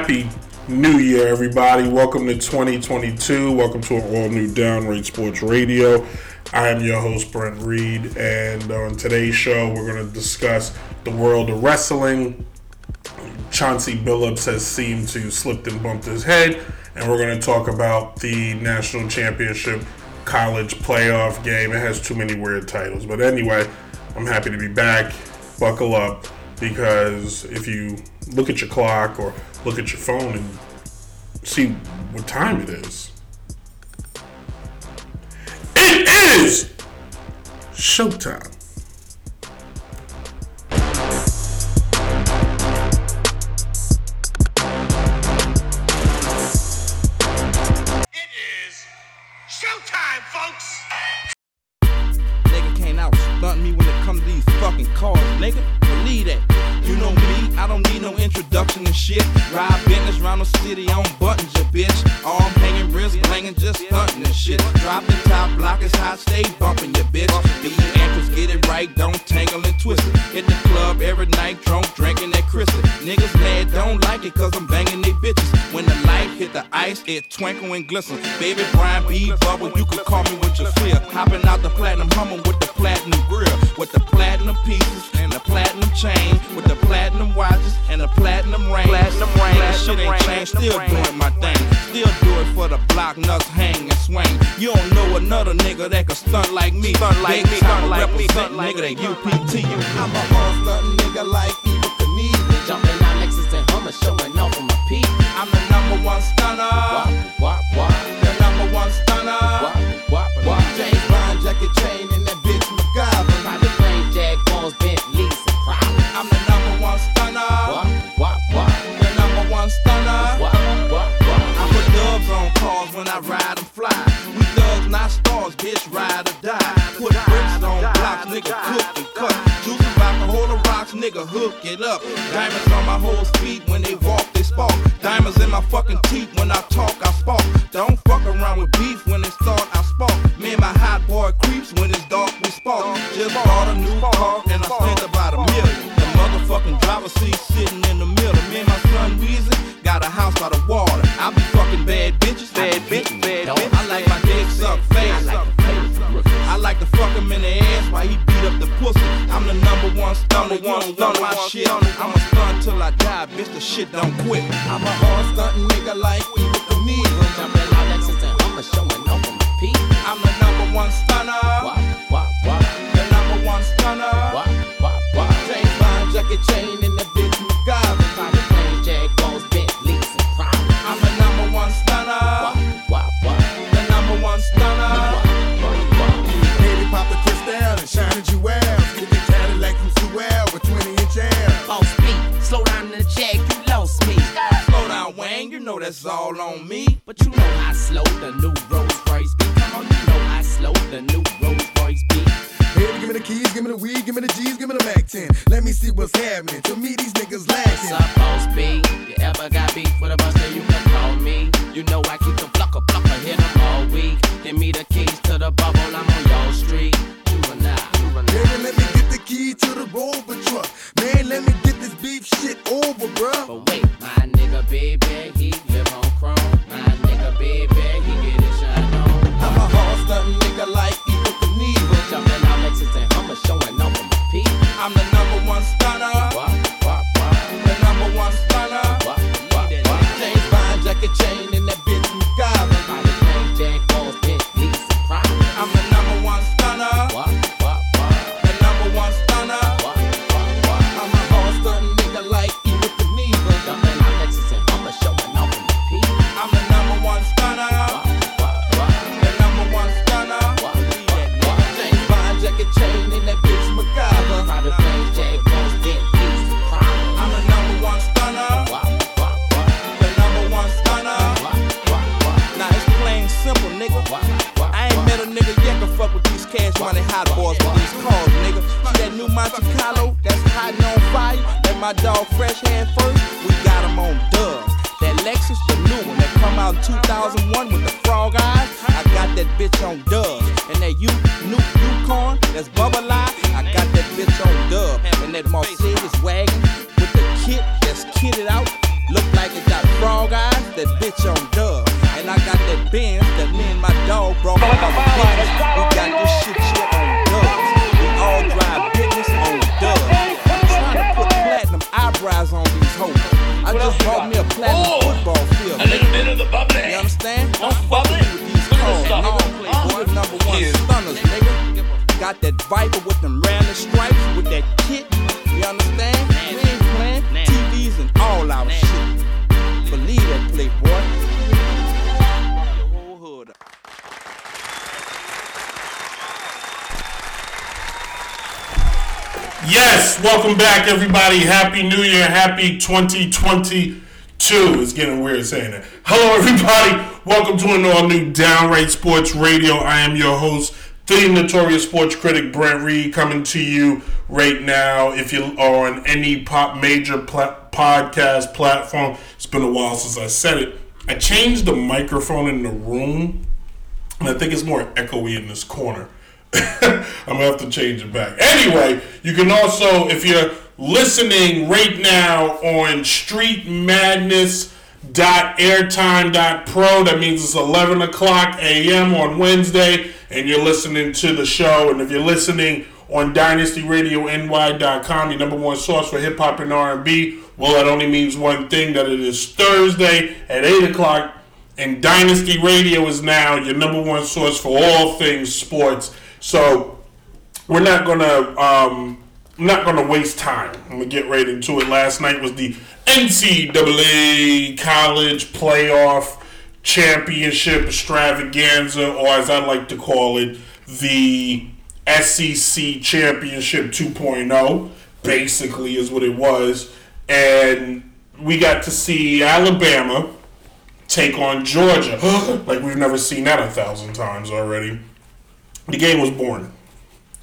happy new year, everybody. Welcome to 2022. Welcome to an all new Downright Sports Radio. I am your host, Brent Reed, and on today's show, we're going to discuss the world of wrestling. Chauncey Billups has seemed to slipped and bumped his head, and we're going to talk about the national championship college playoff game. It has too many weird titles. But anyway, I'm happy to be back. Buckle up because if you look at your clock or look at your phone and see what time it is. It is showtime. watching the shit. Ride business around the city on buttons, your bitch. Arm slanging, just stunting and shit. the top block is hot, stay bumping your bitch. The actress get it right, don't tangle and twist it. Hit the club every night, drunk, drinking that crystal. Niggas mad, don't like it, cause I'm banging they bitches. When the light hit the ice, it twinkle and glisten. Baby Brian B. Bubble, you could call me what you feel. Hopping out the platinum hummer with the platinum grill. With the platinum pieces and the platinum chain. With the platinum watches and the platinum ring. Platinum ring. That shit ain't changed, still doing my thing. Still do it for the block, nuts hang and swing. You don't know another nigga that can stunt like me. Stunt like Big me, stunt like me, stunt like nigga that UPT. I'm a hard stunt nigga like Evel Knievel. Jumping on Lexus and Hummer, showing off on my peak. I'm the number one stunner. Wow. nigga, hook it up. Diamonds on my whole feet when they walk, they spark. Diamonds in my fucking teeth wanna stunt my shit. I'ma stunt till I die, bitch, the shit don't quit. I'm a hard-stunting nigga like let me get this beef shit over, bruh. Everybody. Happy New Year. Happy 2022. It's getting weird saying that. Hello, everybody. Welcome to an all new Downright Sports Radio. I am your host, the notorious sports critic Brent Reed, coming to you right now. If you are on any pop major pla- podcast platform, it's been a while since I said it. I changed the microphone in the room, and I think it's more echoey in this corner. I'm gonna have to change it back. Anyway, you can also, if you're listening right now on Street Madness airtime.pro that means it's 11 o'clock a.m on wednesday and you're listening to the show and if you're listening on dynastyradiony.com your number one source for hip-hop and r&b well that only means one thing that it is thursday at 8 o'clock and Dynasty Radio is now your number one source for all things sports. So we're not gonna um, I'm not gonna waste time. I'm gonna get right into it. Last night was the NCAA College Playoff Championship Extravaganza, or as I like to call it, the SEC Championship 2.0. Basically, is what it was, and we got to see Alabama take on Georgia. like we've never seen that a thousand times already. The game was boring.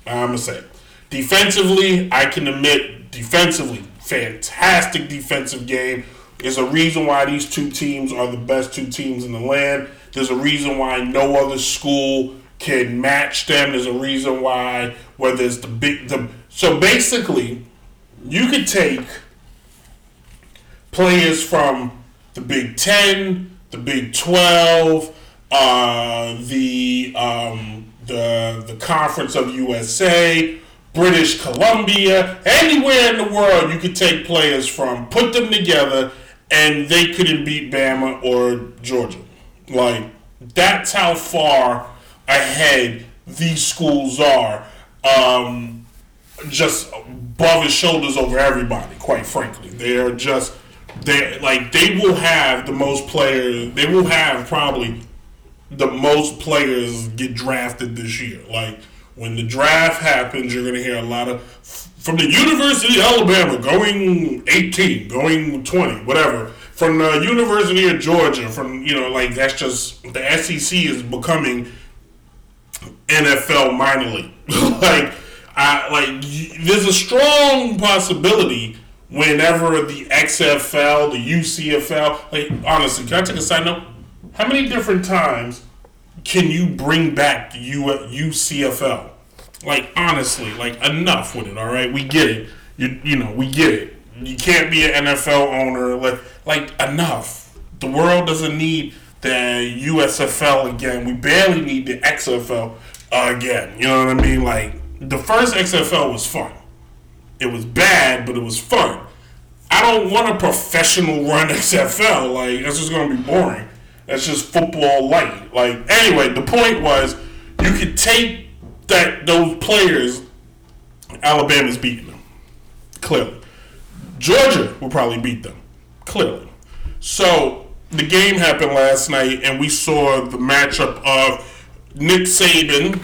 I'm gonna say. Defensively, I can admit, defensively, fantastic defensive game. There's a reason why these two teams are the best two teams in the land. There's a reason why no other school can match them. There's a reason why whether it's the big the so basically you could take players from the Big Ten, the Big Twelve, uh, the um, the the Conference of USA, British Columbia, anywhere in the world you could take players from, put them together, and they couldn't beat Bama or Georgia. Like that's how far ahead these schools are. Um, just above his shoulders over everybody. Quite frankly, they are just they like they will have the most players. They will have probably the most players get drafted this year. Like when the draft happens, you're gonna hear a lot of from the University of Alabama going 18, going 20, whatever. From the University of Georgia, from you know, like that's just the SEC is becoming NFL minor league. like, I like there's a strong possibility whenever the XFL, the UCFL, like honestly, can I take a side note? How many different times can you bring back the U- UCFL? Like honestly, like enough with it. All right, we get it. You you know we get it. You can't be an NFL owner. Like like enough. The world doesn't need the USFL again. We barely need the XFL again. You know what I mean? Like the first XFL was fun. It was bad, but it was fun. I don't want a professional run XFL. Like that's just gonna be boring. That's just football light. Like anyway, the point was you could take that those players. Alabama's beating them clearly. Georgia will probably beat them clearly. So the game happened last night, and we saw the matchup of Nick Saban,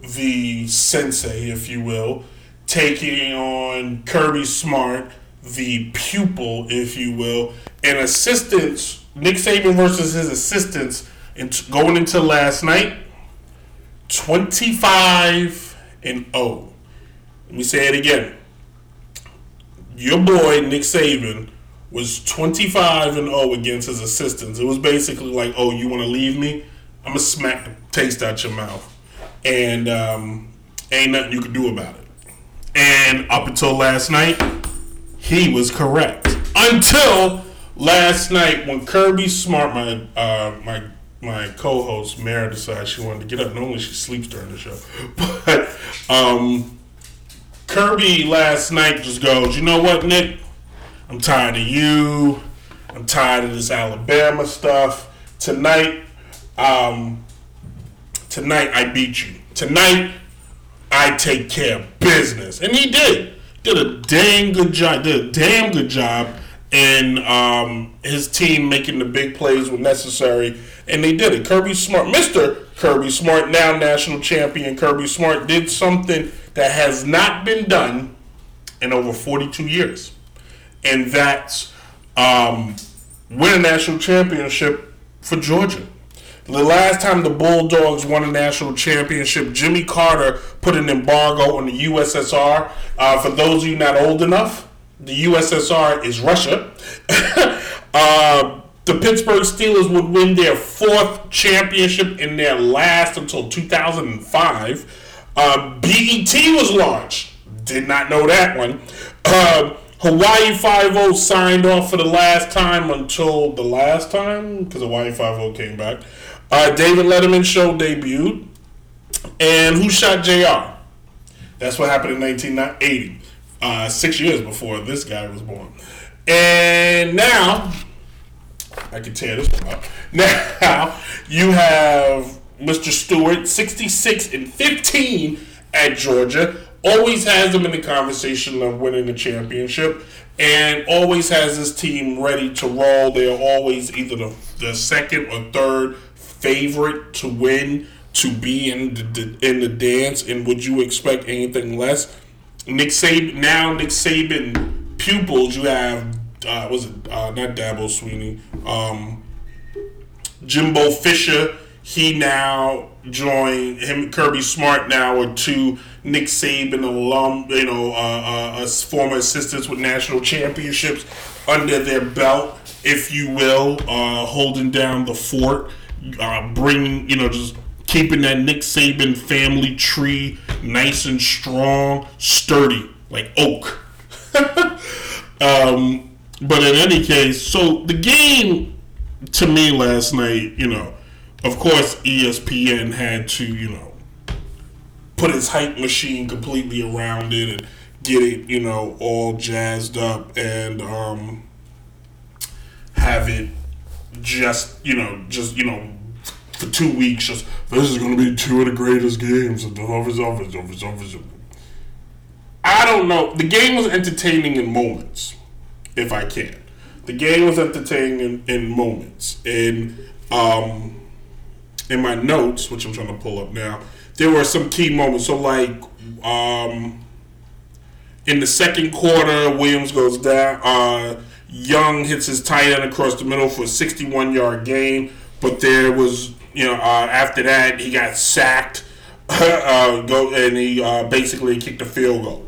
the sensei, if you will, taking on Kirby Smart, the pupil, if you will, and assistants. Nick Saban versus his assistants, and going into last night, twenty-five and zero. Let me say it again. Your boy Nick Saban was 25 and 0 against his assistants. It was basically like, "Oh, you want to leave me? I'm gonna smack the taste out your mouth," and um, ain't nothing you can do about it. And up until last night, he was correct. Until last night when Kirby Smart, my uh, my my co-host Mara decided she wanted to get up. Normally she sleeps during the show, but um, Kirby last night just goes, you know what, Nick? I'm tired of you. I'm tired of this Alabama stuff. Tonight, um, tonight I beat you. Tonight, I take care of business, and he did. Did a damn good job. Did a damn good job in um, his team making the big plays when necessary, and they did it. Kirby Smart, Mister Kirby Smart, now national champion Kirby Smart, did something that has not been done in over 42 years, and that's um, win a national championship for Georgia. The last time the Bulldogs won a national championship, Jimmy Carter put an embargo on the USSR. Uh, for those of you not old enough, the USSR is Russia. uh, the Pittsburgh Steelers would win their fourth championship in their last until 2005. Uh, BET was launched. Did not know that one. Uh, Hawaii 5 signed off for the last time until the last time because Hawaii 5 came back. Uh, David Letterman show debuted. And who shot JR? That's what happened in 1980, uh, six years before this guy was born. And now, I can tear this one up. Now, you have Mr. Stewart, 66 and 15 at Georgia. Always has them in the conversation of winning the championship and always has his team ready to roll. They're always either the, the second or third favorite to win, to be in the, in the dance. And would you expect anything less? Nick Saban, now Nick Saban pupils, you have, uh, was it, uh, not Dabo Swinney, um, Jimbo Fisher. He now joined him. Kirby Smart now are two Nick Saban alum, you know, uh, uh, former assistants with national championships under their belt, if you will, uh, holding down the fort, uh, bringing, you know, just keeping that Nick Saban family tree nice and strong, sturdy, like oak. um, but in any case, so the game to me last night, you know, of course, ESPN had to, you know, put his hype machine completely around it and get it, you know, all jazzed up and um, have it just, you know, just, you know, for two weeks, just, this is going to be two of the greatest games. I don't know. The game was entertaining in moments, if I can. The game was entertaining in, in moments. And um, in my notes, which I'm trying to pull up now, there were some key moments. So, like, um, in the second quarter, Williams goes down. Uh, Young hits his tight end across the middle for a 61 yard gain. But there was, you know, uh, after that, he got sacked. uh, go and he uh, basically kicked a field goal.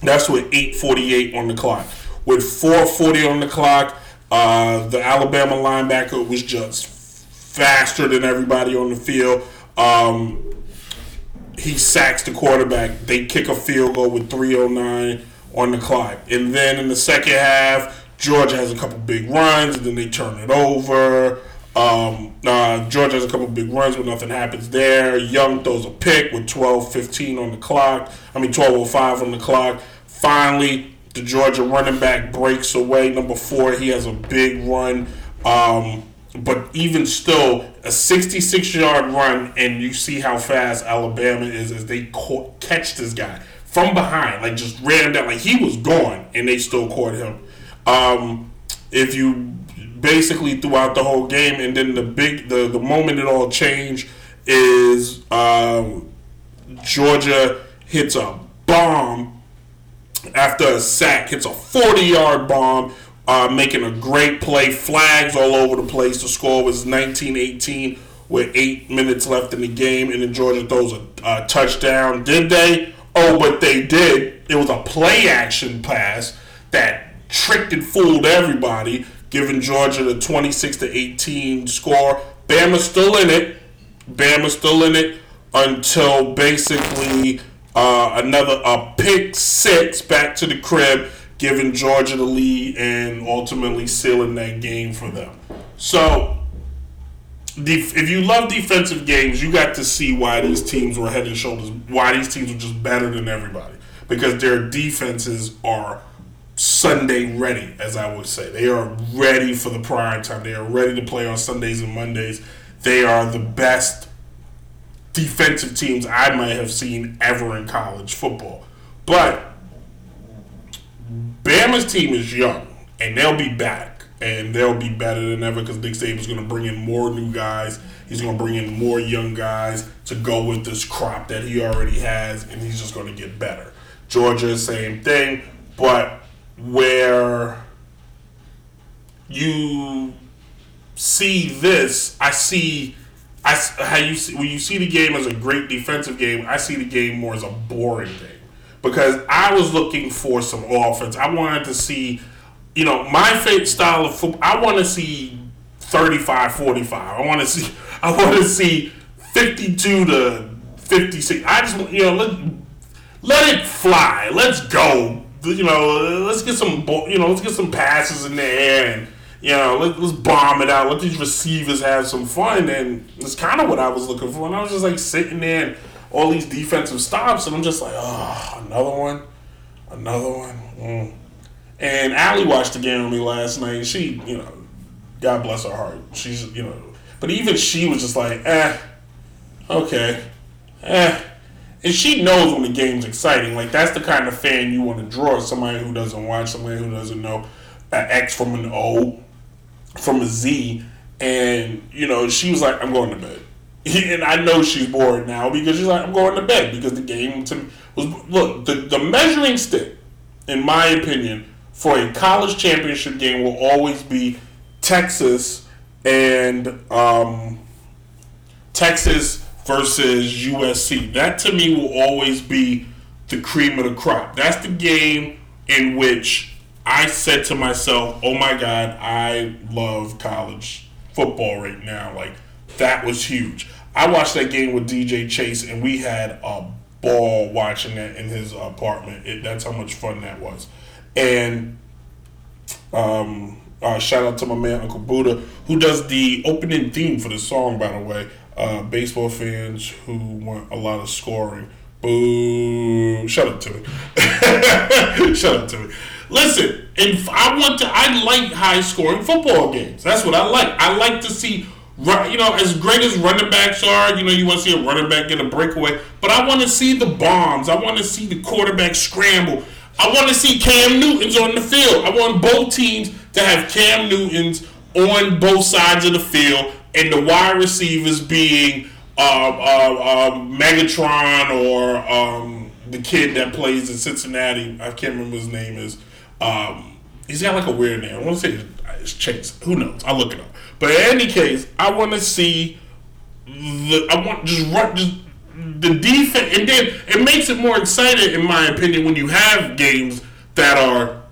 That's with 8:48 on the clock. With 4:40 on the clock, uh, the Alabama linebacker was just faster than everybody on the field. Um, he sacks the quarterback. They kick a field goal with 3:09 on the clock, and then in the second half, Georgia has a couple big runs, and then they turn it over. Um, uh, Georgia has a couple big runs, but nothing happens there. Young throws a pick with 12:15 on the clock. I mean 12:05 on the clock. Finally, the Georgia running back breaks away. Number four, he has a big run. Um, but even still, a 66 yard run, and you see how fast Alabama is as they caught, catch this guy from behind, like just ran him down, like he was gone, and they still caught him. Um, if you basically throughout the whole game, and then the big, the, the moment it all changed is um, Georgia hits a bomb after a sack, hits a 40 yard bomb, uh, making a great play. Flags all over the place. The score was 19 18 with eight minutes left in the game, and then Georgia throws a, a touchdown. Did they? Oh, but they did. It was a play action pass that tricked and fooled everybody, giving Georgia the 26 to 18 score. Bama's still in it. Bama's still in it until basically uh, another a pick six back to the crib giving Georgia the lead and ultimately sealing that game for them. So, if you love defensive games, you got to see why these teams were head and shoulders, why these teams were just better than everybody. Because their defenses are Sunday ready, as I would say. They are ready for the prime time. They are ready to play on Sundays and Mondays. They are the best defensive teams I might have seen ever in college football. But Bama's team is young, and they'll be back, and they'll be better than ever because Nick Saban's going to bring in more new guys. He's going to bring in more young guys to go with this crop that he already has, and he's just going to get better. Georgia, same thing, but where you see this, I see. I, how you see when you see the game as a great defensive game, I see the game more as a boring game because I was looking for some offense. I wanted to see, you know, my favorite style of football. I want to see 35-45. I want to see. I want to see fifty-two to fifty-six. I just you know let let it fly. Let's go. You know, let's get some you know let's get some passes in the air and you know, let, us bomb it out. Let these receivers have some fun. And it's kind of what I was looking for. And I was just like sitting there and all these defensive stops, and I'm just like, oh, another one, another one. Mm. And Allie watched the game with me last night. She, you know, God bless her heart. She's, you know, but even she was just like, eh, okay, eh. And she knows when the game's exciting. Like that's the kind of fan you want to draw. Somebody who doesn't watch, somebody who doesn't know an X from an O from a Z, and you know she was like, "I'm going to bed," and I know she's bored now because she's like, "I'm going to bed," because the game to was look the the measuring stick, in my opinion, for a college championship game will always be Texas and um, Texas versus USC. That to me will always be the cream of the crop. That's the game in which I said to myself, "Oh my God, I love college football right now. Like that was huge." I watched that game with DJ Chase, and we had a ball watching that in his apartment. It, that's how much fun that was. And um, uh, shout out to my man Uncle Buddha, who does the opening theme for the song. By the way, uh, baseball fans who want a lot of scoring. Boo! Shut up to me. Shut up to me. Listen, if I want to, I like high scoring football games. That's what I like. I like to see, you know, as great as running backs are, you know, you want to see a running back get a breakaway, but I want to see the bombs. I want to see the quarterback scramble. I want to see Cam Newton's on the field. I want both teams to have Cam Newton's on both sides of the field and the wide receivers being uh, uh, uh, Megatron or um, the kid that plays in Cincinnati. I can't remember his name is. Um, he's got like a weird name. I want to say it's Chase. Who knows? I'll look it up. But in any case, I want to see the. I want just run just the defense, and then it makes it more exciting, in my opinion, when you have games that are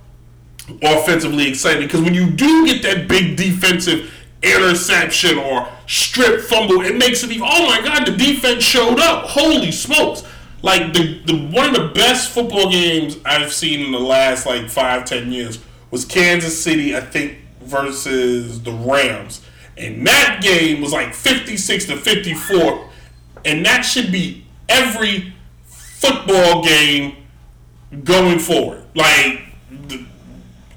offensively exciting. Because when you do get that big defensive interception or strip fumble, it makes it even. Oh my God, the defense showed up! Holy smokes! like the, the one of the best football games I've seen in the last like five ten years was Kansas City, I think, versus the Rams, and that game was like fifty six to fifty four, and that should be every football game going forward. Like, the,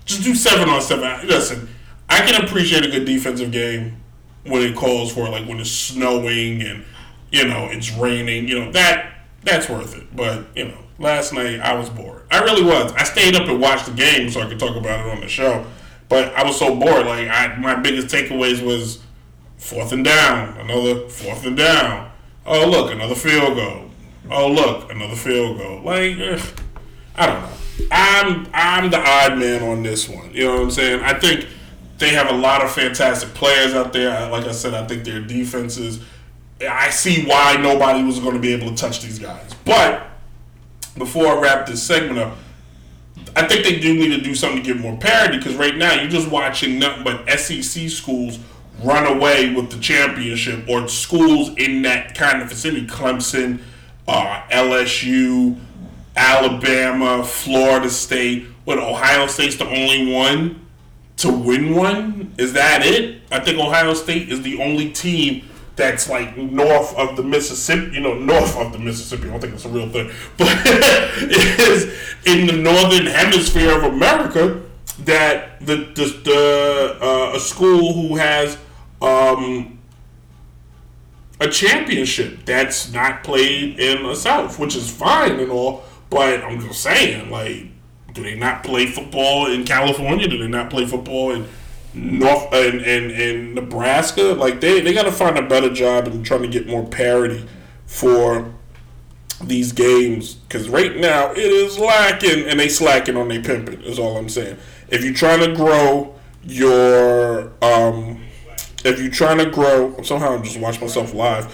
just do seven on seven. Listen, I can appreciate a good defensive game when it calls for like when it's snowing and you know it's raining. You know that that's worth it. But you know, last night I was bored. I really was. I stayed up and watched the game so I could talk about it on the show. But I was so bored. Like I, my biggest takeaways was fourth and down, another fourth and down. Oh look, another field goal. Oh look, another field goal. Like ugh, I don't know. I'm I'm the odd man on this one. You know what I'm saying? I think they have a lot of fantastic players out there. Like I said, I think their defenses I see why nobody was going to be able to touch these guys. But before I wrap this segment up, I think they do need to do something to give more parity because right now you're just watching nothing but SEC schools run away with the championship or schools in that kind of vicinity. Clemson, uh, LSU, Alabama, Florida State, what Ohio State's the only one to win one. Is that it? I think Ohio State is the only team that's like north of the Mississippi, you know, north of the Mississippi. I don't think it's a real thing, but it is in the northern hemisphere of America that the the, the uh, a school who has um, a championship that's not played in the South, which is fine and all. But I'm just saying, like, do they not play football in California? Do they not play football in North in, in, in Nebraska? Like, they, they got to find a better job in trying to get more parity for these games because right now it is lacking and they slacking on their pimping is all I'm saying. If you're trying to grow your um, if you're trying to grow somehow I'm just watching myself live.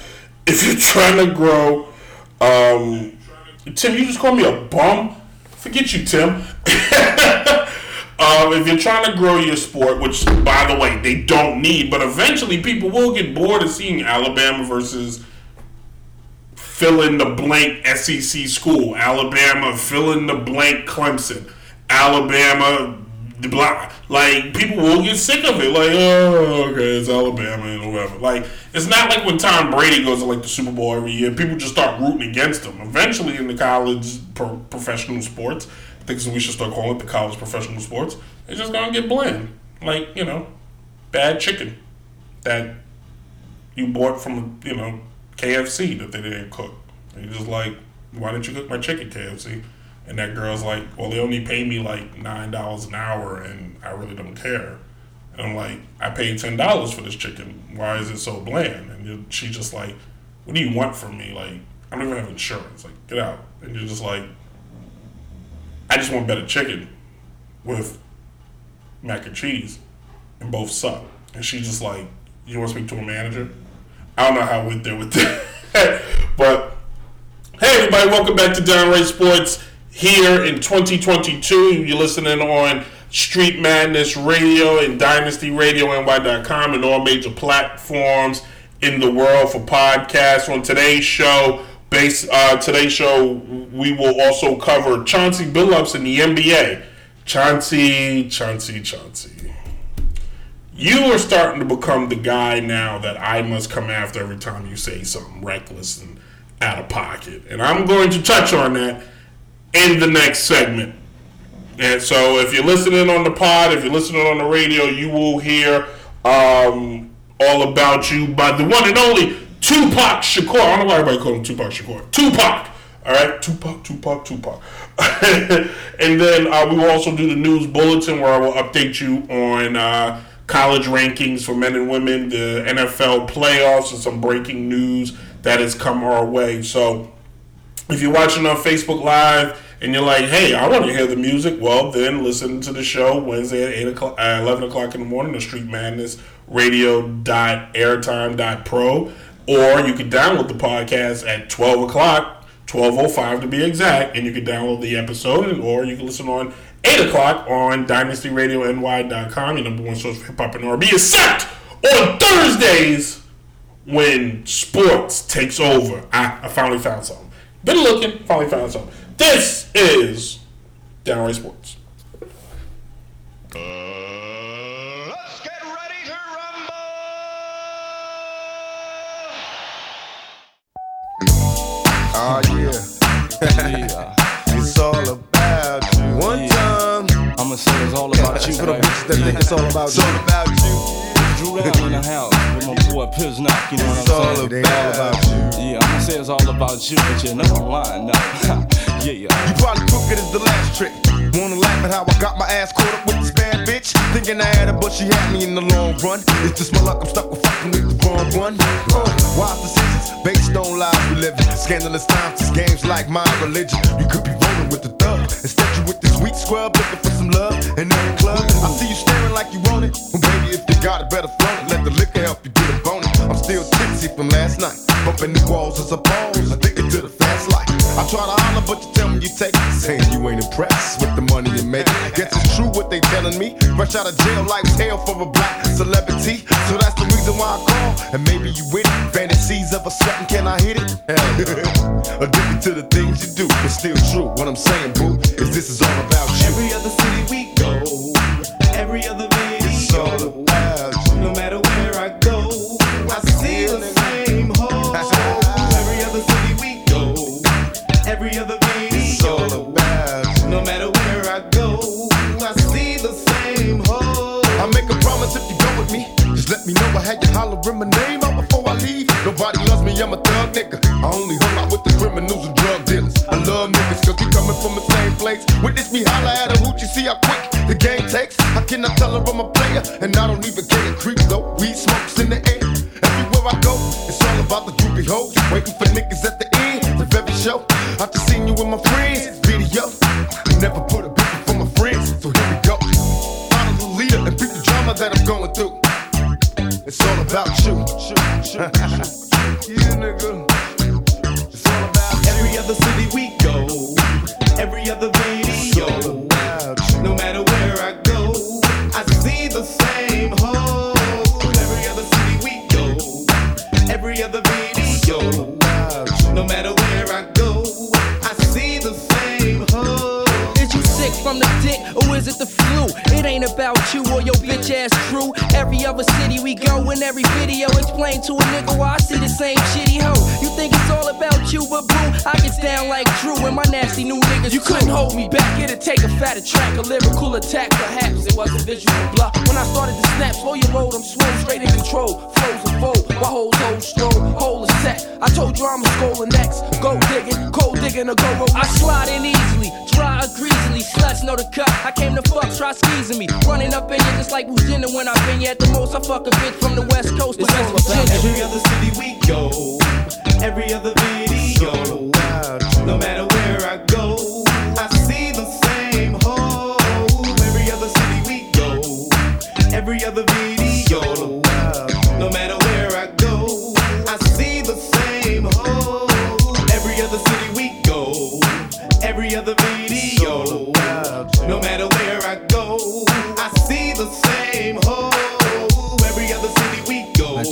If you're trying to grow um, Tim, you just call me a bum? Forget you, Tim. um, if you're trying to grow your sport, which by the way they don't need, but eventually people will get bored of seeing Alabama versus fill in the blank SEC school, Alabama fill in the blank Clemson, Alabama the black like people will get sick of it. Like oh okay it's alabama and whatever like it's not like when tom brady goes to like the super bowl every year people just start rooting against him. Eventually in the college pro- professional sports i think so we should start calling it the college professional sports it's just gonna get bland like you know bad chicken that you bought from you know kfc that they didn't cook. You're just like why didn't you cook my chicken kfc and that girl's like, well, they only pay me like nine dollars an hour, and I really don't care. And I'm like, I paid ten dollars for this chicken. Why is it so bland? And she's just like, what do you want from me? Like, I don't even have insurance. Like, get out. And you're just like, I just want better chicken with mac and cheese, and both suck. And she's just like, you want to speak to a manager? I don't know how I went there with that, but hey, everybody, welcome back to Downright Sports here in 2022. You're listening on Street Madness Radio and DynastyRadioNY.com and all major platforms in the world for podcasts. On today's show, base uh, today's show, we will also cover Chauncey Billups in the NBA. Chauncey, Chauncey, Chauncey. You are starting to become the guy now that I must come after every time you say something reckless and out of pocket. And I'm going to touch on that in the next segment. And so, if you're listening on the pod, if you're listening on the radio, you will hear um, all about you by the one and only Tupac Shakur. I don't know why everybody calls him Tupac Shakur. Tupac. All right, Tupac, Tupac, Tupac. and then uh, we will also do the news bulletin where I will update you on uh, college rankings for men and women, the NFL playoffs, and some breaking news that has come our way. So if you're watching on Facebook Live and you're like, hey, I want to hear the music, well, then listen to the show Wednesday at 8 o'clock, uh, 11 o'clock in the morning, the Street Madness Radio.airtime.pro. Or you can download the podcast at 12 o'clock, 12.05 to be exact, and you can download the episode, or you can listen on 8 o'clock on DynastyRadioNY.com, your number one source for hip hop and R&B, except on Thursdays when sports takes over. I, I finally found something. Been looking, finally found something. This is Downright Sports. Uh, let's get ready to rumble. Oh yeah. it's all about you. One time. I'ma say it's all about you. For the bitches that think it's all about It's you. all about you. Drew in the house with my boy Piznock, you know It's what I'm saying? it ain't all about you. Yeah, I'ma say it's all about you, but you're not lying, no. yeah, yeah. You probably took it as the last trick. Wanna laugh at how I got my ass caught up with this bad bitch? Thinking I had her, but she had me in the long run. It's just my luck, I'm stuck with fucking with the wrong one. Uh, wise decisions based on lies we live in. Scandalous times, this game's like my religion. You could be rolling with the thug. Instead, you with this weak scrub looking for some love in every club. I see you staring like you want it. Well, baby, if you got it, better flaunt it. Let the liquor help you get a bonus. I'm still tipsy from last night. Bumping the walls as a pose. Addicted to the fast life. I try to holler, but you tell me you take it. Saying you ain't impressed with the money you make. Guess it's true what they telling me. Rush out of jail, life's hell for a black celebrity. So that's the reason why I call. And maybe you with it. Fantasies of a certain, can I hit it? Addicted to the things you do, it's still true. What I'm saying, boo, is this is all about you. Place. Witness me holla at a you see how quick the game takes. I tell her I'm a player? And I don't even get care. Creep though, weed smokes in the air. Everywhere I go, it's all about the groupie hoes. Waiting for niggas at the end of every show. I just seen you with my friends, or your bitch ass. Every other city we go in every video explain to a nigga why I see the same shitty hoe. You think it's all about you, but boo, I get down like Drew and my nasty new niggas. You couldn't hold me back, it'd take a fatter track, a lyrical attack. Perhaps it was a visual bluff. When I started to snap, slow your load, I'm swole, straight in control. Flows and fold, my hoes hold stroll, hole is set. I told you I'm a skull next. Go digging, cold digging, or go roll. I slide in easily, dry or greasily. Sluts know the cut. I came to fuck, try squeezing me. Running up in you just like Virginia when I've been here at the most. I fuck a bitch from the west coast to West Virginia. Every other city we go, every other video, no matter where I go, I see the same hole. Every other city we go, every other video,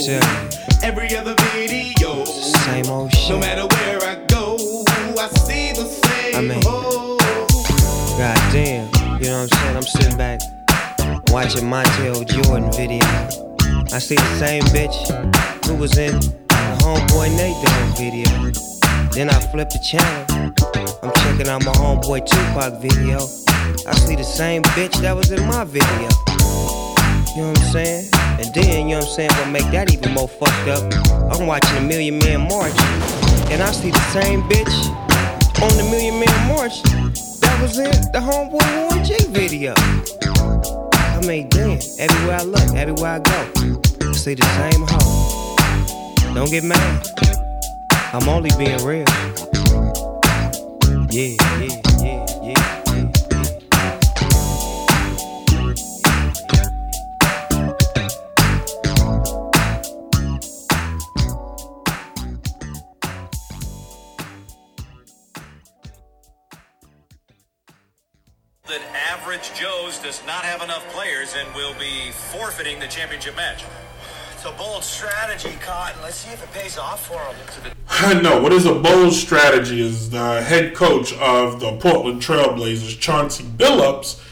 we go. I tell you, Every other video, same old shit. no matter where I go, I see the same I mean-. God damn, you know what I'm saying? I'm sitting back watching Montel Jordan video. I see the same bitch who was in the homeboy Nate Dogg video. Then I flip the channel. I'm checking out my homeboy Tupac video. I see the same bitch that was in my video. You know what I'm saying? And then, you know what I'm saying, what make that even more fucked up, I'm watching the Million Man March, and I see the same bitch on the Million Man March that was in the Homeboy Warren G video. I mean, damn, everywhere I look, everywhere I go, I see the same hoe. Don't get mad. I'm only being real. Yeah, yeah, yeah, yeah, does not have enough players and will be forfeiting the championship match. It's a bold strategy, Cotton. Let's see if it pays off for him. no, what is a bold strategy is the head coach of the Portland Trailblazers, Chauncey Billups,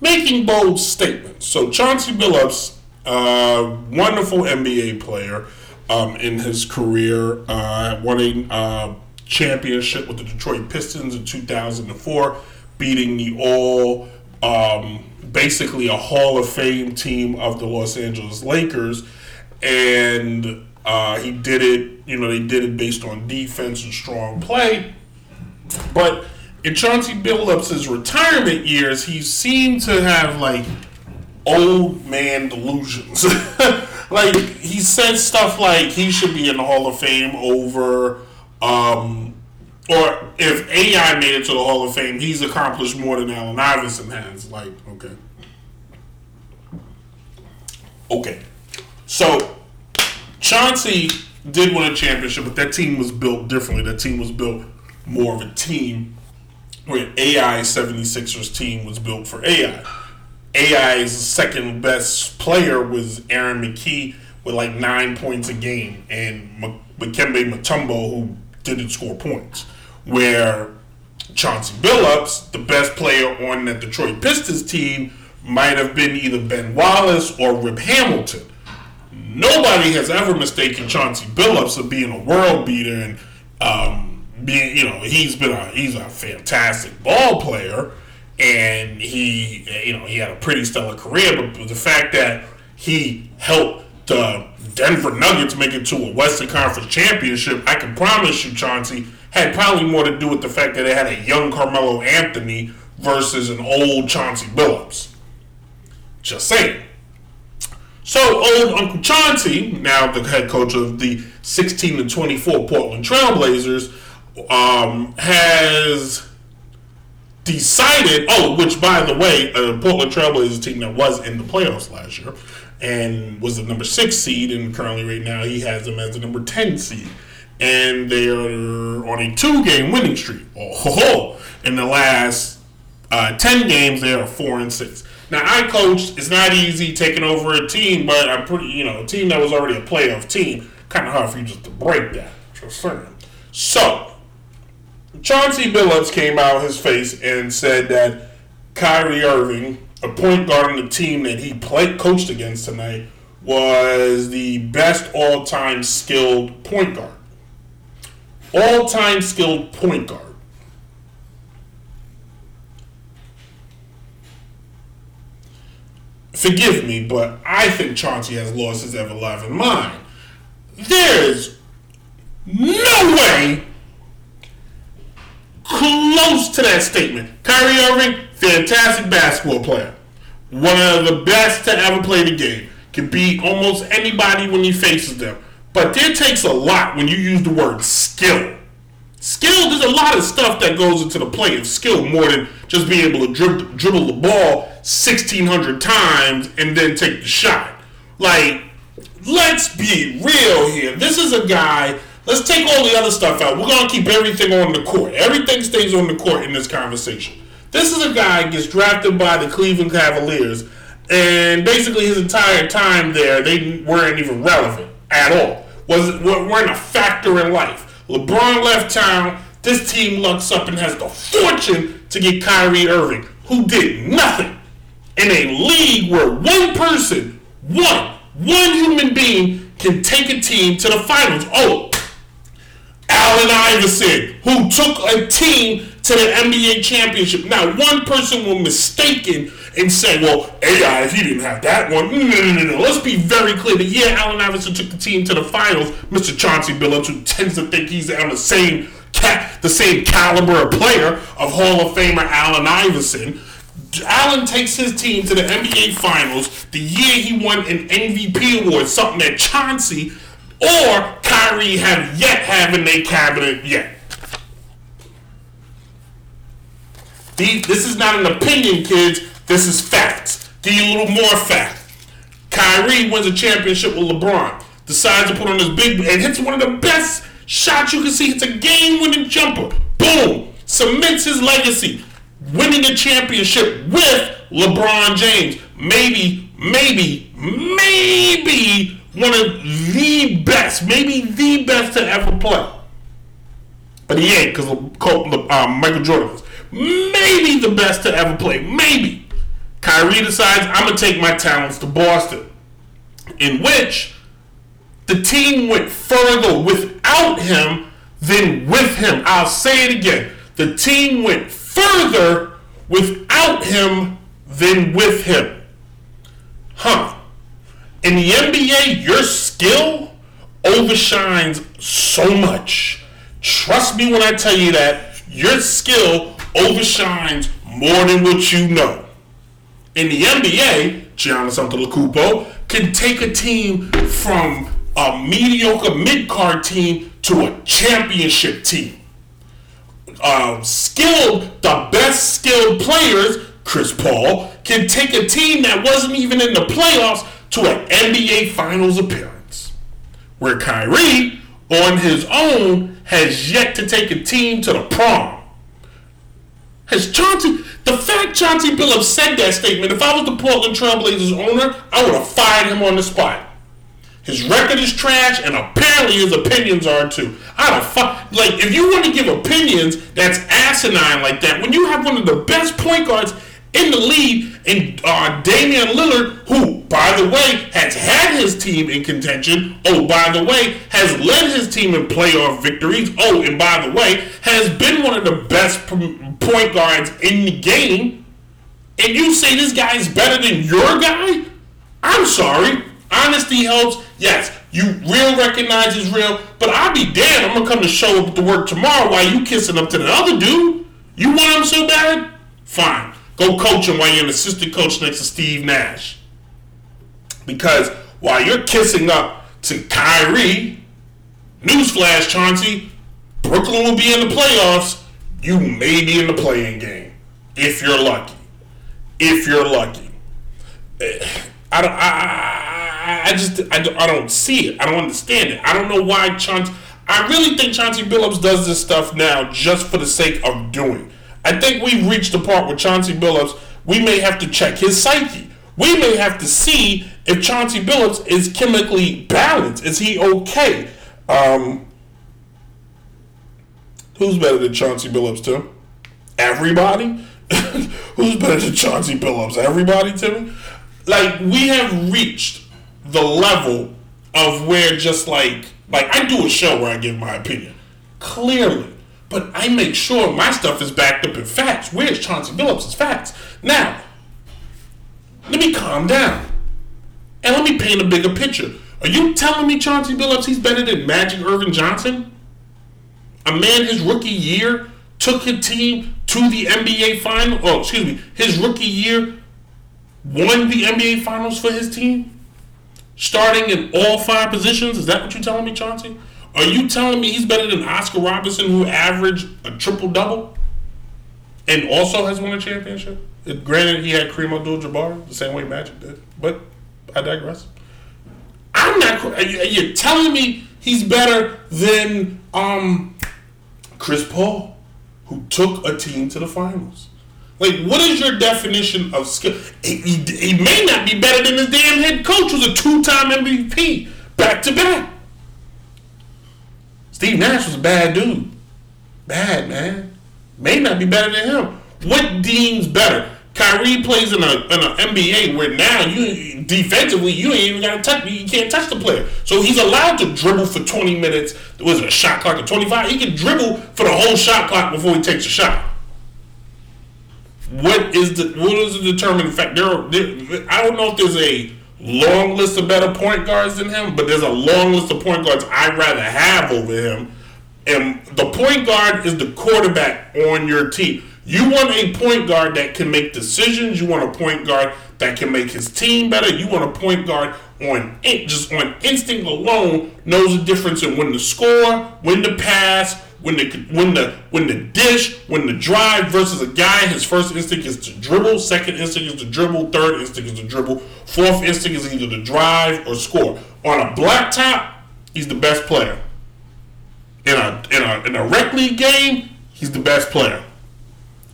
making bold statements. So Chauncey Billups, uh, wonderful NBA player um, in his career, uh, won a uh, championship with the Detroit Pistons in 2004, beating the all um, basically a Hall of Fame team of the Los Angeles Lakers, and uh, he did it. You know, they did it based on defense and strong play. But in Chauncey Billups' retirement years, he seemed to have like old man delusions. like he said stuff like he should be in the Hall of Fame over, um, or if AI made it to the Hall of Fame, he's accomplished more than Allen Iverson has. Like, okay, okay. So Chauncey did win a championship, but that team was built differently. That team was built more of a team. where AI 76ers team was built for AI. AI's second best player was Aaron McKie with like nine points a game, and M- Makembe Mutombo who didn't score points. Where Chauncey Billups, the best player on the Detroit Pistons team, might have been either Ben Wallace or Rip Hamilton. Nobody has ever mistaken Chauncey Billups of being a world beater and um, being, you know, he's been a he's a fantastic ball player and he, you know, he had a pretty stellar career. But the fact that he helped the Denver Nuggets make it to a Western Conference championship, I can promise you, Chauncey, had probably more to do with the fact that they had a young Carmelo Anthony versus an old Chauncey Billups. Just saying. So old Uncle Chauncey, now the head coach of the 16 to 24 Portland Trailblazers, um, has decided. Oh, which by the way, a Portland Trailblazers team that was in the playoffs last year and was the number six seed, and currently right now he has them as the number 10 seed, and they are on a two-game winning streak. Oh, in the last uh, 10 games, they are four and six. Now I coached. It's not easy taking over a team, but I'm pretty, you know, a team that was already a playoff team. Kind of hard for you just to break that. Just saying. So Chauncey Billups came out of his face and said that Kyrie Irving, a point guard on the team that he played coached against tonight, was the best all-time skilled point guard. All-time skilled point guard. Forgive me, but I think Chauncey has lost his ever loving mind. There's no way close to that statement. Kyrie Irving, fantastic basketball player. One of the best to ever play the game. Can beat almost anybody when he faces them. But there takes a lot when you use the word skill. Skill, there's a lot of stuff that goes into the play of skill more than just being able to dribble, dribble the ball 1,600 times and then take the shot. Like, let's be real here. This is a guy, let's take all the other stuff out. We're going to keep everything on the court. Everything stays on the court in this conversation. This is a guy gets drafted by the Cleveland Cavaliers, and basically his entire time there, they weren't even relevant at all. Was weren't a factor in life. LeBron left town. This team looks up and has the fortune to get Kyrie Irving, who did nothing in a league where one person, one, one human being can take a team to the finals. Oh, Allen Iverson, who took a team to the NBA championship. Now, one person was mistaken and say, well, AI, he didn't have that one, no, no, no, no. Let's be very clear that, yeah, Allen Iverson took the team to the finals. Mr. Chauncey Billups, who tends to think he's on the same cat, the same caliber of player of Hall of Famer Allen Iverson. Allen takes his team to the NBA Finals the year he won an MVP award, something that Chauncey or Kyrie have yet have in their cabinet yet. This is not an opinion, kids. This is facts. Give you a little more fact. Kyrie wins a championship with LeBron. Decides to put on his big and hits one of the best shots you can see. It's a game-winning jumper. Boom! Cements his legacy. Winning a championship with LeBron James. Maybe, maybe, maybe one of the best, maybe the best to ever play. But he ain't because um, Michael Jordan was. Maybe the best to ever play. Maybe. Kyrie decides I'm to take my talents to Boston. In which the team went further without him than with him. I'll say it again. The team went further without him than with him. Huh. In the NBA, your skill overshines so much. Trust me when I tell you that your skill overshines more than what you know. In the NBA, Giannis Antetokounmpo can take a team from a mediocre mid-card team to a championship team. Uh, skilled, the best skilled players, Chris Paul, can take a team that wasn't even in the playoffs to an NBA Finals appearance. Where Kyrie, on his own, has yet to take a team to the prom. Has Chauncey, the fact Chauncey Billups said that statement, if I was the Portland Trailblazers owner, I would have fired him on the spot. His record is trash, and apparently his opinions are too. I don't fu- like if you want to give opinions that's asinine like that, when you have one of the best point guards in the lead and uh, Damian Lillard, who by the way has had his team in contention. Oh, by the way, has led his team in playoff victories. Oh, and by the way, has been one of the best point guards in the game. And you say this guy is better than your guy? I'm sorry. Honesty helps. Yes, you real recognize is real, but I'll be damned. I'm gonna come to show up to work tomorrow while you kissing up to the other dude. You want him so bad? Fine. Go coach him while you're an assistant coach next to Steve Nash. Because while you're kissing up to Kyrie, newsflash, Chauncey, Brooklyn will be in the playoffs. You may be in the playing game if you're lucky. If you're lucky. Eh, I don't. I, I, I just. I don't, I don't see it. I don't understand it. I don't know why Chauncey. I really think Chauncey Billups does this stuff now just for the sake of doing. I think we've reached the part where Chauncey Billups. We may have to check his psyche. We may have to see if Chauncey Billups is chemically balanced. Is he okay? Um, who's better than Chauncey Billups, Tim? Everybody? who's better than Chauncey Billups? Everybody, Timmy? Like, we have reached the level of where just like, like, I do a show where I give my opinion. Clearly. But I make sure my stuff is backed up in facts. Where's Chauncey Billups' facts? Now, let me calm down. And let me paint a bigger picture. Are you telling me Chauncey Billups he's better than Magic Earvin Johnson? A man his rookie year took his team to the NBA final. Oh, excuse me, his rookie year won the NBA finals for his team, starting in all five positions. Is that what you're telling me, Chauncey? Are you telling me he's better than Oscar Robertson, who averaged a triple double and also has won a championship? It- granted, he had Kareem Abdul-Jabbar the same way Magic did, but I digress. I'm not. Are you, are telling me he's better than um Chris Paul, who took a team to the finals? Like, what is your definition of skill? He may not be better than his damn head coach, who's a two-time MVP, back to back. Steve Nash was a bad dude. Bad, man. May not be better than him. What deems better? Kyrie plays in a in an NBA where now you defensively you ain't even gotta touch you can't touch the player. So he's allowed to dribble for 20 minutes. Was a shot clock of 25? He can dribble for the whole shot clock before he takes a shot. What is the what is the determining factor? There, there, I don't know if there's a long list of better point guards than him, but there's a long list of point guards I'd rather have over him. And the point guard is the quarterback on your team. You want a point guard that can make decisions. You want a point guard that can make his team better. You want a point guard on in- just on instinct alone knows the difference in when to score, when to pass, when the when the when the dish, when the drive versus a guy. His first instinct is to dribble. Second instinct is to dribble. Third instinct is to dribble. Fourth instinct is either to drive or score. On a blacktop, he's the best player. In a in a in a rec league game, he's the best player.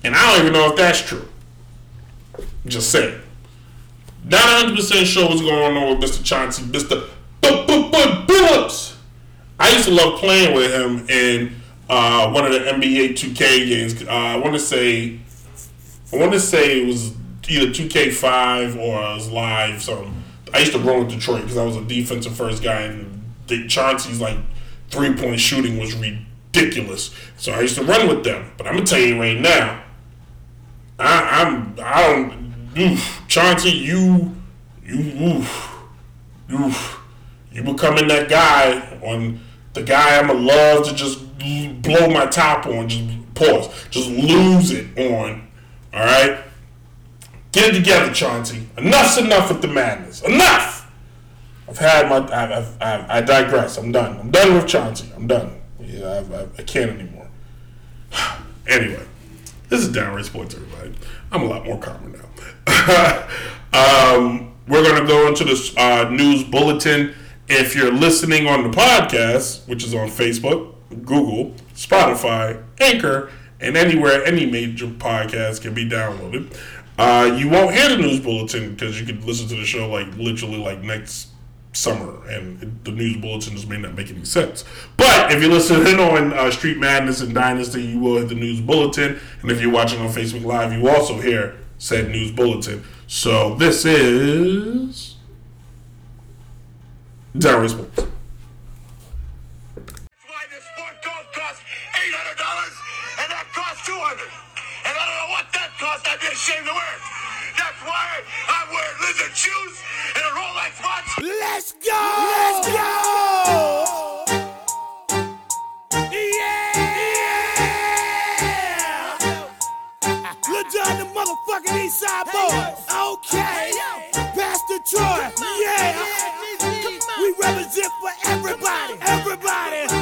And I don't even know if that's true. Just saying. Not 100% sure what's going on with Mr. Chauncey, Mr. Billups. I used to love playing with him in uh, one of the NBA 2K games. Uh, I want to say, I want to say it was either 2K5 or it was live. Something. I used to roll with Detroit because I was a defensive first guy, and the Chauncey's like three point shooting was ridiculous. So I used to run with them. But I'm gonna tell you right now, I, I'm I don't oof, Chauncey, you you oof, oof, you becoming that guy on the guy I'ma love to just blow my top on, just pause, just lose it on. All right, get it together, Chauncey. Enough's enough with the madness. Enough. I've had my. I've, I've, I've, digress. I'm done. I'm done with Chauncey. I'm done. Yeah, I've, I've, I can't anymore. anyway, this is Downright Sports, everybody. I'm a lot more calmer now. um, we're to go into this uh, news bulletin. If you're listening on the podcast, which is on Facebook, Google, Spotify, Anchor, and anywhere any major podcast can be downloaded. Uh, you won't hear the news bulletin because you could listen to the show like literally like next summer, and the news bulletin just may not make any sense. But if you listen in on uh, Street Madness and Dynasty, you will hear the news bulletin, and if you're watching on Facebook Live, you also hear said news bulletin. So this is Darius. Sports. ashamed to wear it. That's why I wear lizard shoes and a Rolex watch. Let's go! Let's go! John the motherfucking Eastside boy. Okay, Pastor Troy. Yeah, we represent for everybody. Everybody.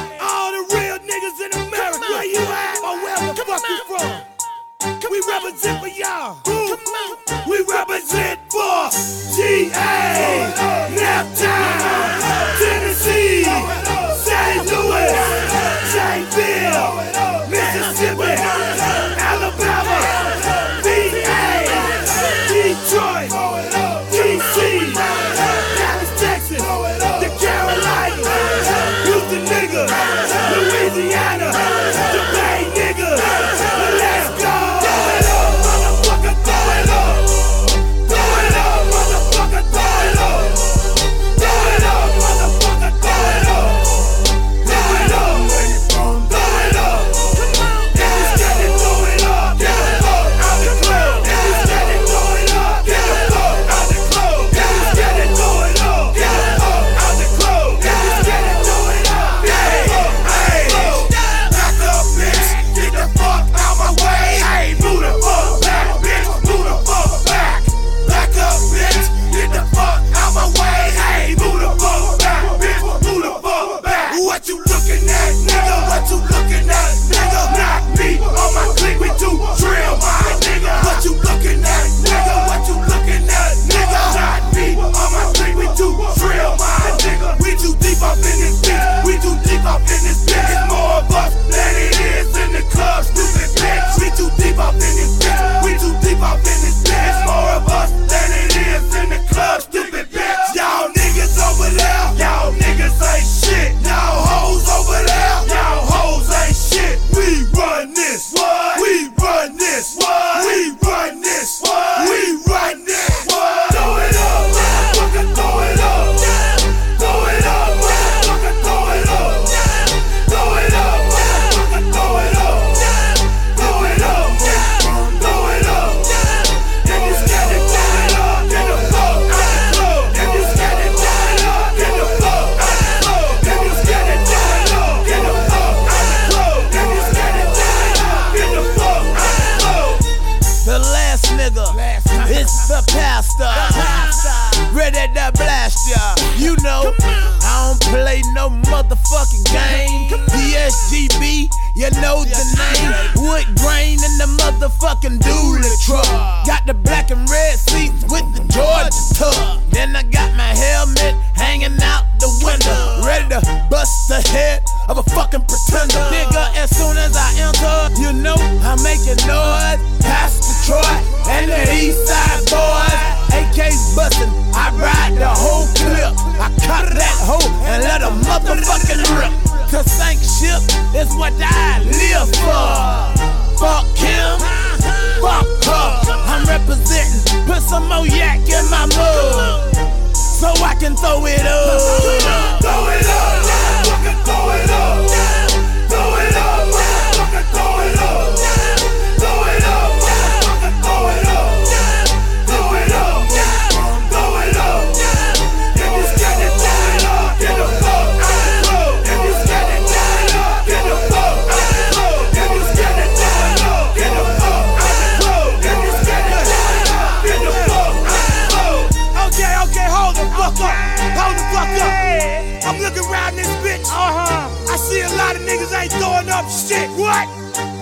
shit. What?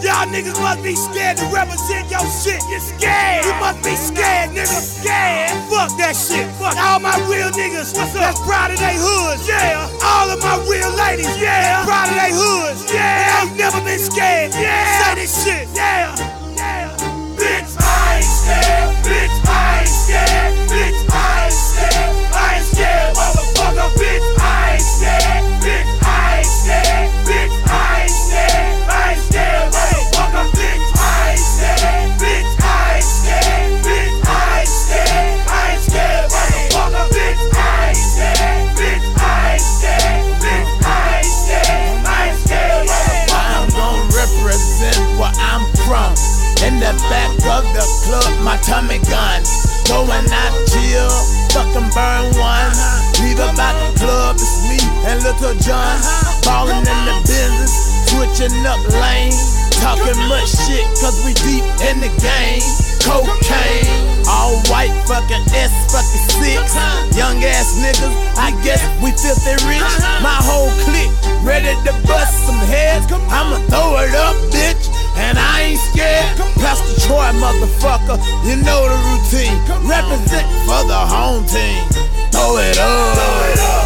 Y'all niggas must be scared to represent your shit. You scared. You must be scared, nigga. Scared. Fuck that shit. Fuck all my real niggas. What's up? That's proud of they hoods. Yeah. All of my real ladies. Yeah. Proud of they hoods. Yeah. I've never been scared. Yeah. Say this shit. Yeah. Yeah. Bitch, I ain't scared. Bitch, I ain't scared. Bitch, I ain't scared. I ain't scared, motherfucker. Bitch. The club, my tummy gun. Going out chill, fucking burn one. Leave about the club, it's me and Little John. Ballin' in the business, switching up lanes. Talking much shit, cause we deep in the game. Cocaine, all white fucking S fucking six. Young ass niggas, I guess we filthy rich. My whole clique ready to bust some heads. I'ma throw it up, bitch. And I ain't scared. Pastor Troy, motherfucker, you know the routine. Represent for the home team. Throw it up. Throw it up,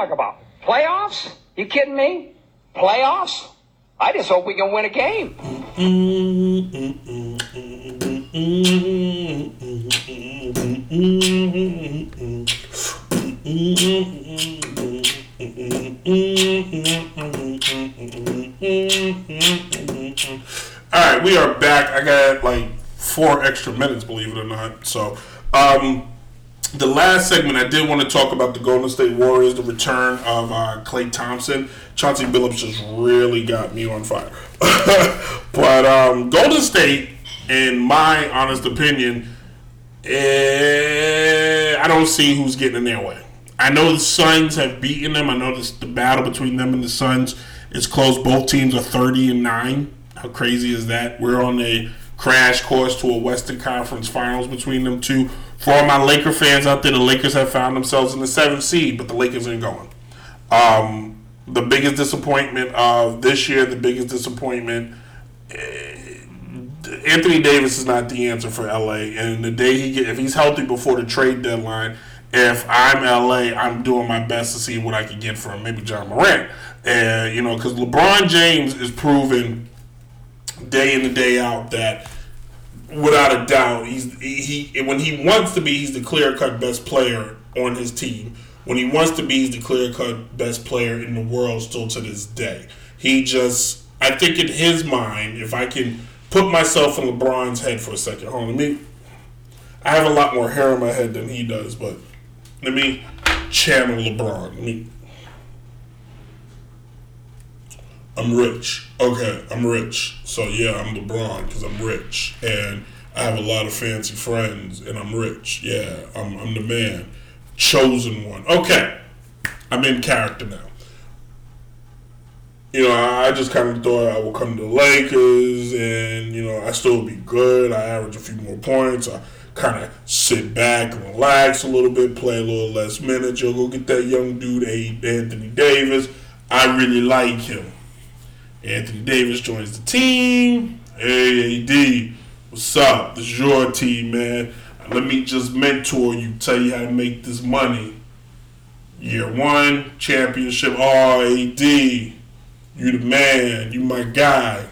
talk about playoffs. You kidding me? Playoffs? I just hope we can win a game. All right, we are back. I got like four extra minutes, believe it or not. So, um, the last segment, I did want to talk about the Golden State Warriors, the return of uh, Klay Thompson. Chauncey Billups just really got me on fire. but um, Golden State, in my honest opinion, eh, I don't see who's getting in their way. I know the Suns have beaten them. I know this, the battle between them and the Suns is close. Both teams are 30 and 9. How crazy is that? We're on a crash course to a Western Conference Finals between them two. For all my Laker fans out there, the Lakers have found themselves in the seventh seed, but the Lakers ain't going. Um, the biggest disappointment of this year, the biggest disappointment. eh, Anthony Davis is not the answer for LA, and the day he get, if he's healthy before the trade deadline, if I'm LA, I'm doing my best to see what I can get from maybe Ja Morant, and you know, because LeBron James is proven day in and day out that without a doubt he's he, he when he wants to be he's the clear cut best player on his team. When he wants to be he's the clear cut best player in the world still to this day. He just I think in his mind, if I can put myself in LeBron's head for a second, hold on, let me I have a lot more hair in my head than he does, but let me channel LeBron. Let me I'm rich. Okay, I'm rich. So yeah, I'm LeBron because I'm rich and I have a lot of fancy friends and I'm rich. Yeah, I'm, I'm the man, chosen one. Okay, I'm in character now. You know, I just kind of thought I would come to the Lakers and you know I still be good. I average a few more points. I kind of sit back and relax a little bit, play a little less minutes. You'll go get that young dude, Anthony Davis. I really like him. Anthony Davis joins the team. Hey, AD, what's up? This is your team, man. Let me just mentor you, tell you how to make this money. Year one, championship. Oh, AD, you the man. You my guy.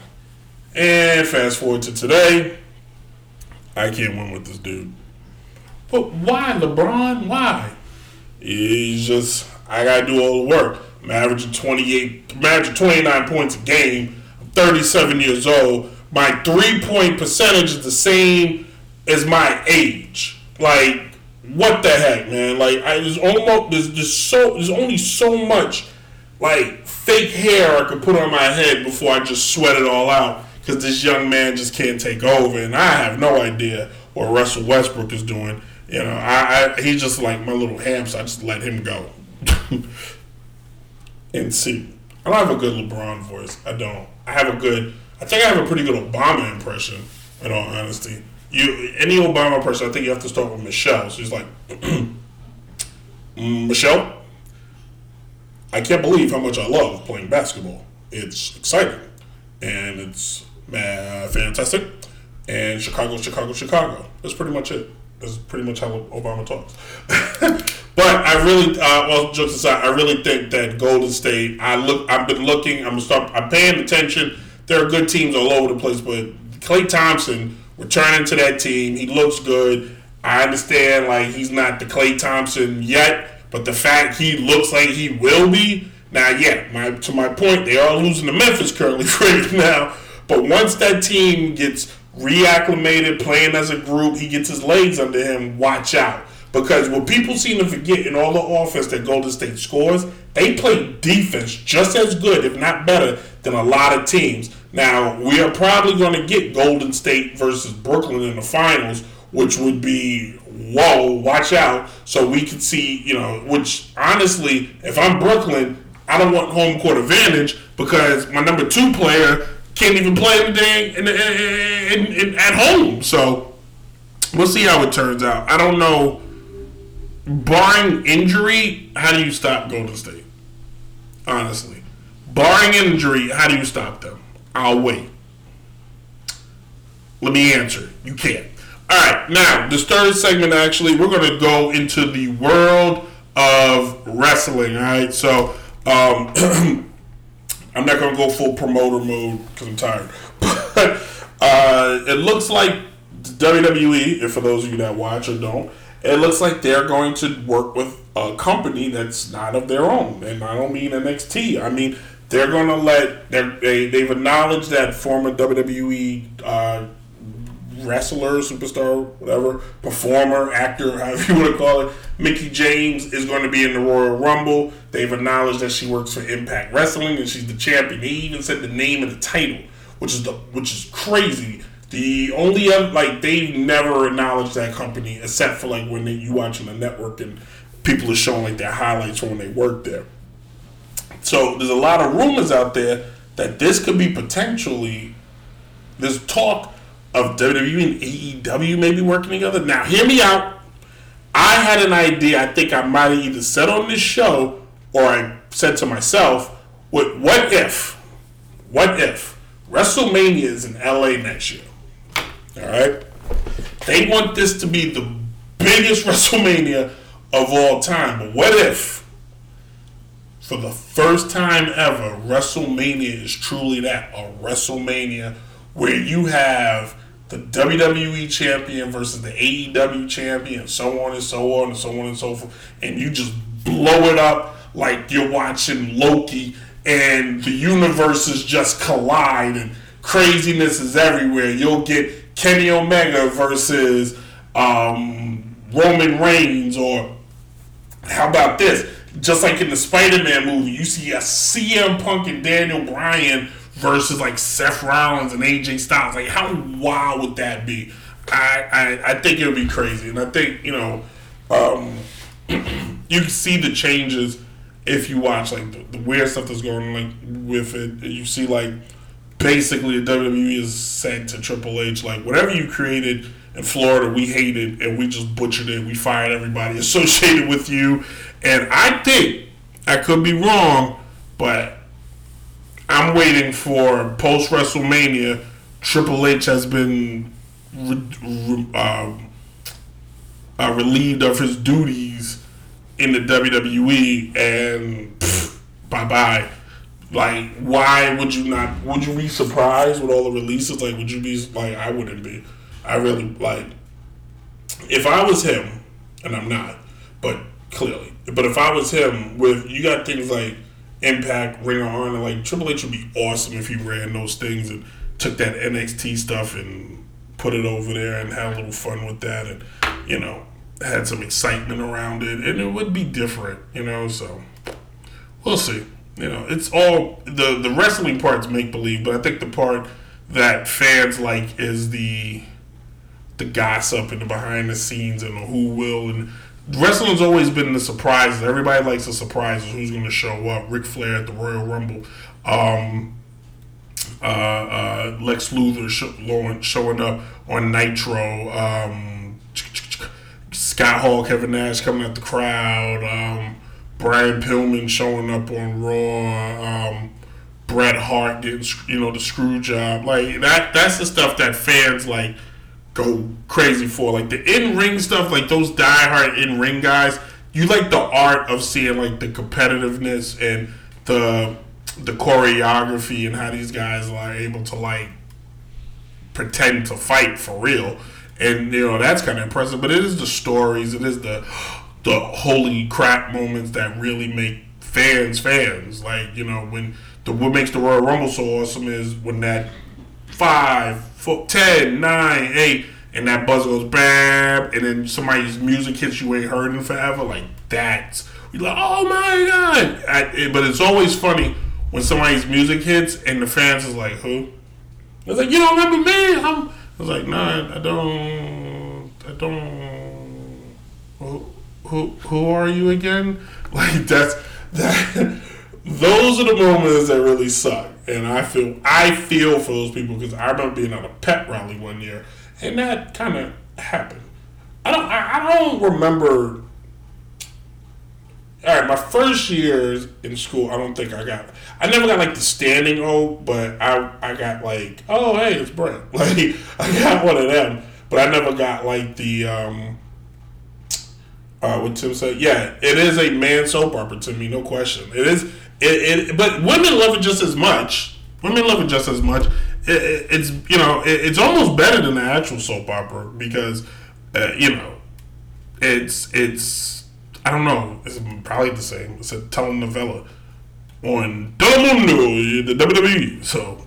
And fast forward to today, I can't win with this dude. But why, LeBron? Why? He's just, I gotta do all the work. I'm averaging 28, I'm averaging 29 points a game. I'm 37 years old. My three point percentage is the same as my age. Like, what the heck, man? Like, I there's almost there's just so there's only so much like fake hair I could put on my head before I just sweat it all out because this young man just can't take over, and I have no idea what Russell Westbrook is doing. You know, I, I he's just like my little hamster. I just let him go and see. I don't have a good LeBron voice. I don't. I have a good. I think I have a pretty good Obama impression. In all honesty, you any Obama person, I think you have to start with Michelle. She's like, "Mm, Michelle, I can't believe how much I love playing basketball. It's exciting and it's uh, fantastic. And Chicago, Chicago, Chicago. That's pretty much it. That's pretty much how Obama talks. but I really, uh, well, jokes aside, I really think that Golden State. I look, I've been looking. I'm gonna start. I'm paying attention. There are good teams all over the place, but Klay Thompson returning to that team. He looks good. I understand, like he's not the Klay Thompson yet, but the fact he looks like he will be. Now, yeah, my to my point, they are losing to Memphis currently right now. But once that team gets reacclimated, playing as a group, he gets his legs under him. Watch out, because what people seem to forget in all the offense that Golden State scores, they play defense just as good, if not better, than a lot of teams. Now, we are probably going to get Golden State versus Brooklyn in the finals, which would be whoa, watch out. So we could see, you know, which honestly, if I'm Brooklyn, I don't want home court advantage because my number two player can't even play in, in, in, in, at home. So we'll see how it turns out. I don't know. Barring injury, how do you stop Golden State? Honestly, barring injury, how do you stop them? I'll wait. Let me answer. You can't. All right, now this third segment actually, we're going to go into the world of wrestling. All right, so um, I'm not going to go full promoter mode because I'm tired. But uh, it looks like WWE, if for those of you that watch or don't, it looks like they're going to work with a company that's not of their own, and I don't mean NXT. I mean they're going to let they they've acknowledged that former WWE uh, wrestler, superstar, whatever, performer, actor, however you want to call it, Mickie James is going to be in the Royal Rumble. They've acknowledged that she works for Impact Wrestling and she's the champion. They even said the name of the title, which is the which is crazy. The only like they've never acknowledged that company except for like when they, you watching the network and people are showing like their highlights when they worked there. So there's a lot of rumors out there that this could be potentially there's talk of WWE and AEW maybe working together. Now hear me out. I had an idea. I think I might have either said on this show or I said to myself, "What? What if? What if WrestleMania is in LA next year? All right. They want this to be the biggest WrestleMania of all time. But what if, for the first time ever, WrestleMania is truly that a WrestleMania where you have the WWE champion versus the AEW champion, and so on and so on and so on and so forth, and you just blow it up like you're watching Loki, and the universes just collide, and craziness is everywhere. You'll get Kenny Omega versus um, Roman Reigns, or how about this? Just like in the Spider-Man movie, you see a CM Punk and Daniel Bryan versus like Seth Rollins and AJ Styles. Like, how wild would that be? I I, I think it would be crazy, and I think you know, um, you can see the changes if you watch like the, the weird stuff that's going on like with it. You see like basically the WWE is said to Triple H like whatever you created in Florida, we hated and we just butchered it. We fired everybody associated with you, and I think I could be wrong, but I'm waiting for post WrestleMania. Triple H has been re- re- um, uh, relieved of his duties in the WWE, and bye bye. Like, why would you not? Would you be surprised with all the releases? Like, would you be like? I wouldn't be. I really like. If I was him, and I'm not, but clearly, but if I was him, with you got things like Impact, Ring of Honor, like Triple H would be awesome if he ran those things and took that NXT stuff and put it over there and had a little fun with that. And you know, had some excitement around it, and it would be different, you know. So we'll see. You know, it's all the the wrestling part's make believe, but I think the part that fans like is the the gossip and the behind the scenes and the who will and wrestling's always been the surprises. Everybody likes the surprises. Who's going to show up? Ric Flair at the Royal Rumble. Um, uh, uh, Lex Luger sh- showing up on Nitro. Um, Scott Hall, Kevin Nash coming at the crowd. Um, Brian Pillman showing up on Raw. Um, Bret Hart getting you know the screw job. Like that. That's the stuff that fans like go crazy for. Like the in ring stuff. Like those diehard in ring guys. You like the art of seeing like the competitiveness and the the choreography and how these guys are able to like pretend to fight for real. And you know that's kind of impressive. But it is the stories. It is the the holy crap moments that really make fans fans. Like you know when the what makes the Royal Rumble so awesome is when that five, four, ten, nine, eight, and that buzz goes bam, and then somebody's music hits you ain't heard in forever. Like that's you're like, oh my god! I, but it's always funny when somebody's music hits and the fans is like, who? It's like you don't remember me? I'm. I was like, nah, I don't. I don't. Who, who are you again? Like that's that those are the moments that really suck. And I feel I feel for those people because I remember being at a pet rally one year, and that kind of happened. I don't I, I don't remember. All right, my first years in school, I don't think I got. I never got like the standing O, but I I got like, oh hey, it's Brent. Like I got one of them, but I never got like the um, uh, what Tim said. Yeah, it is a man soap opera to me, no question. It is. It, it but women love it just as much. Women love it just as much. It, it, it's you know it, it's almost better than the actual soap opera because uh, you know it's it's I don't know it's probably the same. It's a telenovela on Telemundo, the WWE. So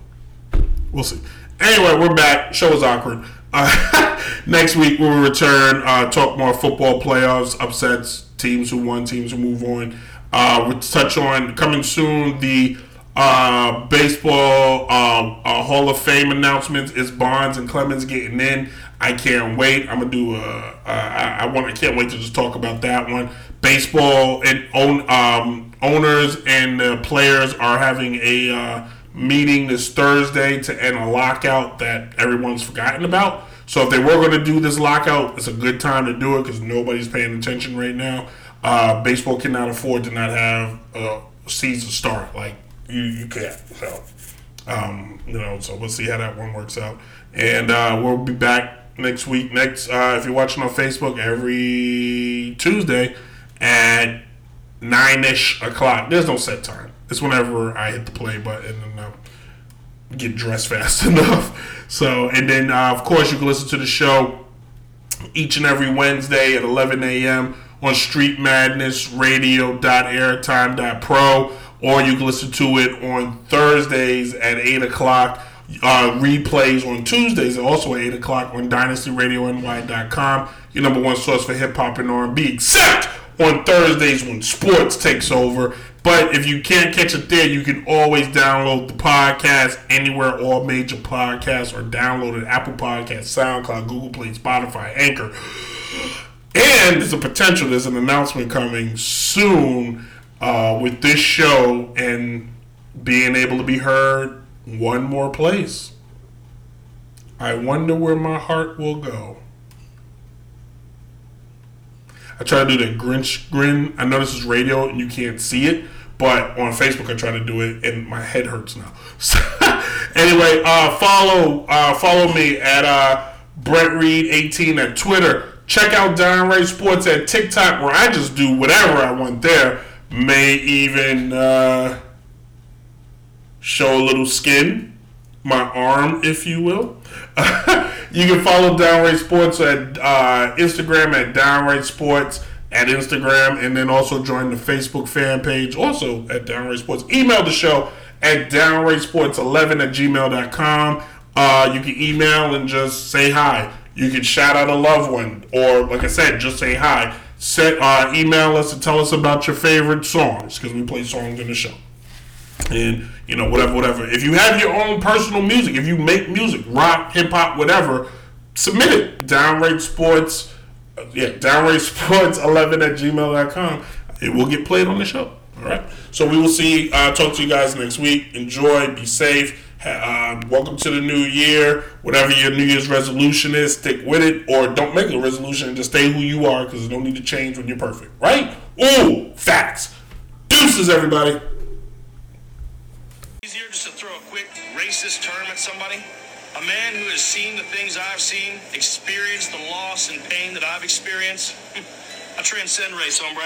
we'll see. Anyway, we're back. Show is awkward. Uh, next week we will return, uh, talk more football playoffs, upsets, teams who won, teams who move on. Uh, we'll touch on coming soon the uh, baseball uh, uh, Hall of Fame announcements. Is Bonds and Clemens getting in? I can't wait. I'm gonna do a. I, I want. I can't wait to just talk about that one. Baseball and own um, owners and uh, players are having a meeting this Thursday to end a lockout that everyone's forgotten about. So if they were going to do this lockout, it's a good time to do it because nobody's paying attention right now. Uh, baseball cannot afford to not have a season start. Like you, you can't. So, um, you know, so we'll see how that one works out. And uh, we'll be back next week. Next, uh, if you're watching on Facebook, every Tuesday at nine ish o'clock. There's no set time. It's whenever I hit the play button and uh, get dressed fast enough. So, and then uh, of course you can listen to the show each and every Wednesday at 11 a.m. on Street Madness Radio.airtime.pro, or you can listen to it on Thursdays at 8 o'clock. Uh, replays on Tuesdays also at 8 o'clock on DynastyRadioNY.com, your number one source for hip hop and R&B, except on Thursdays when sports takes over. But if you can't catch it there, you can always download the podcast anywhere, all major podcasts are downloaded Apple Podcasts, SoundCloud, Google Play, Spotify, Anchor. And there's a potential, there's an announcement coming soon uh, with this show and being able to be heard one more place. I wonder where my heart will go. I try to do the Grinch grin. I know this is radio and you can't see it, but on Facebook I try to do it and my head hurts now. So, anyway, uh, follow uh, follow me at uh, Brent Reed 18 at Twitter. Check out Downright Sports at TikTok where I just do whatever I want there. May even uh, show a little skin, my arm, if you will. you can follow Downright Sports at uh, Instagram at Downright Sports at Instagram, and then also join the Facebook fan page also at Downright Sports. Email the show at downrightsports11 at gmail.com. Uh, you can email and just say hi. You can shout out a loved one, or like I said, just say hi. Set uh, email us and tell us about your favorite songs because we play songs in the show and you know whatever whatever. If you have your own personal music if you make music rock hip-hop whatever submit it. Downrate sports uh, yeah downrate sports 11 at gmail.com it will get played on the show. All right? So we will see uh, talk to you guys next week. Enjoy. Be safe. Uh, welcome to the new year. Whatever your new year's resolution is stick with it. Or don't make a resolution and just stay who you are because there's no need to change when you're perfect. Right? Ooh facts. Deuces everybody Easier just to throw a quick term at somebody. A man who has seen the things I've seen, experienced the loss and pain that I've experienced. I transcend race, hombre.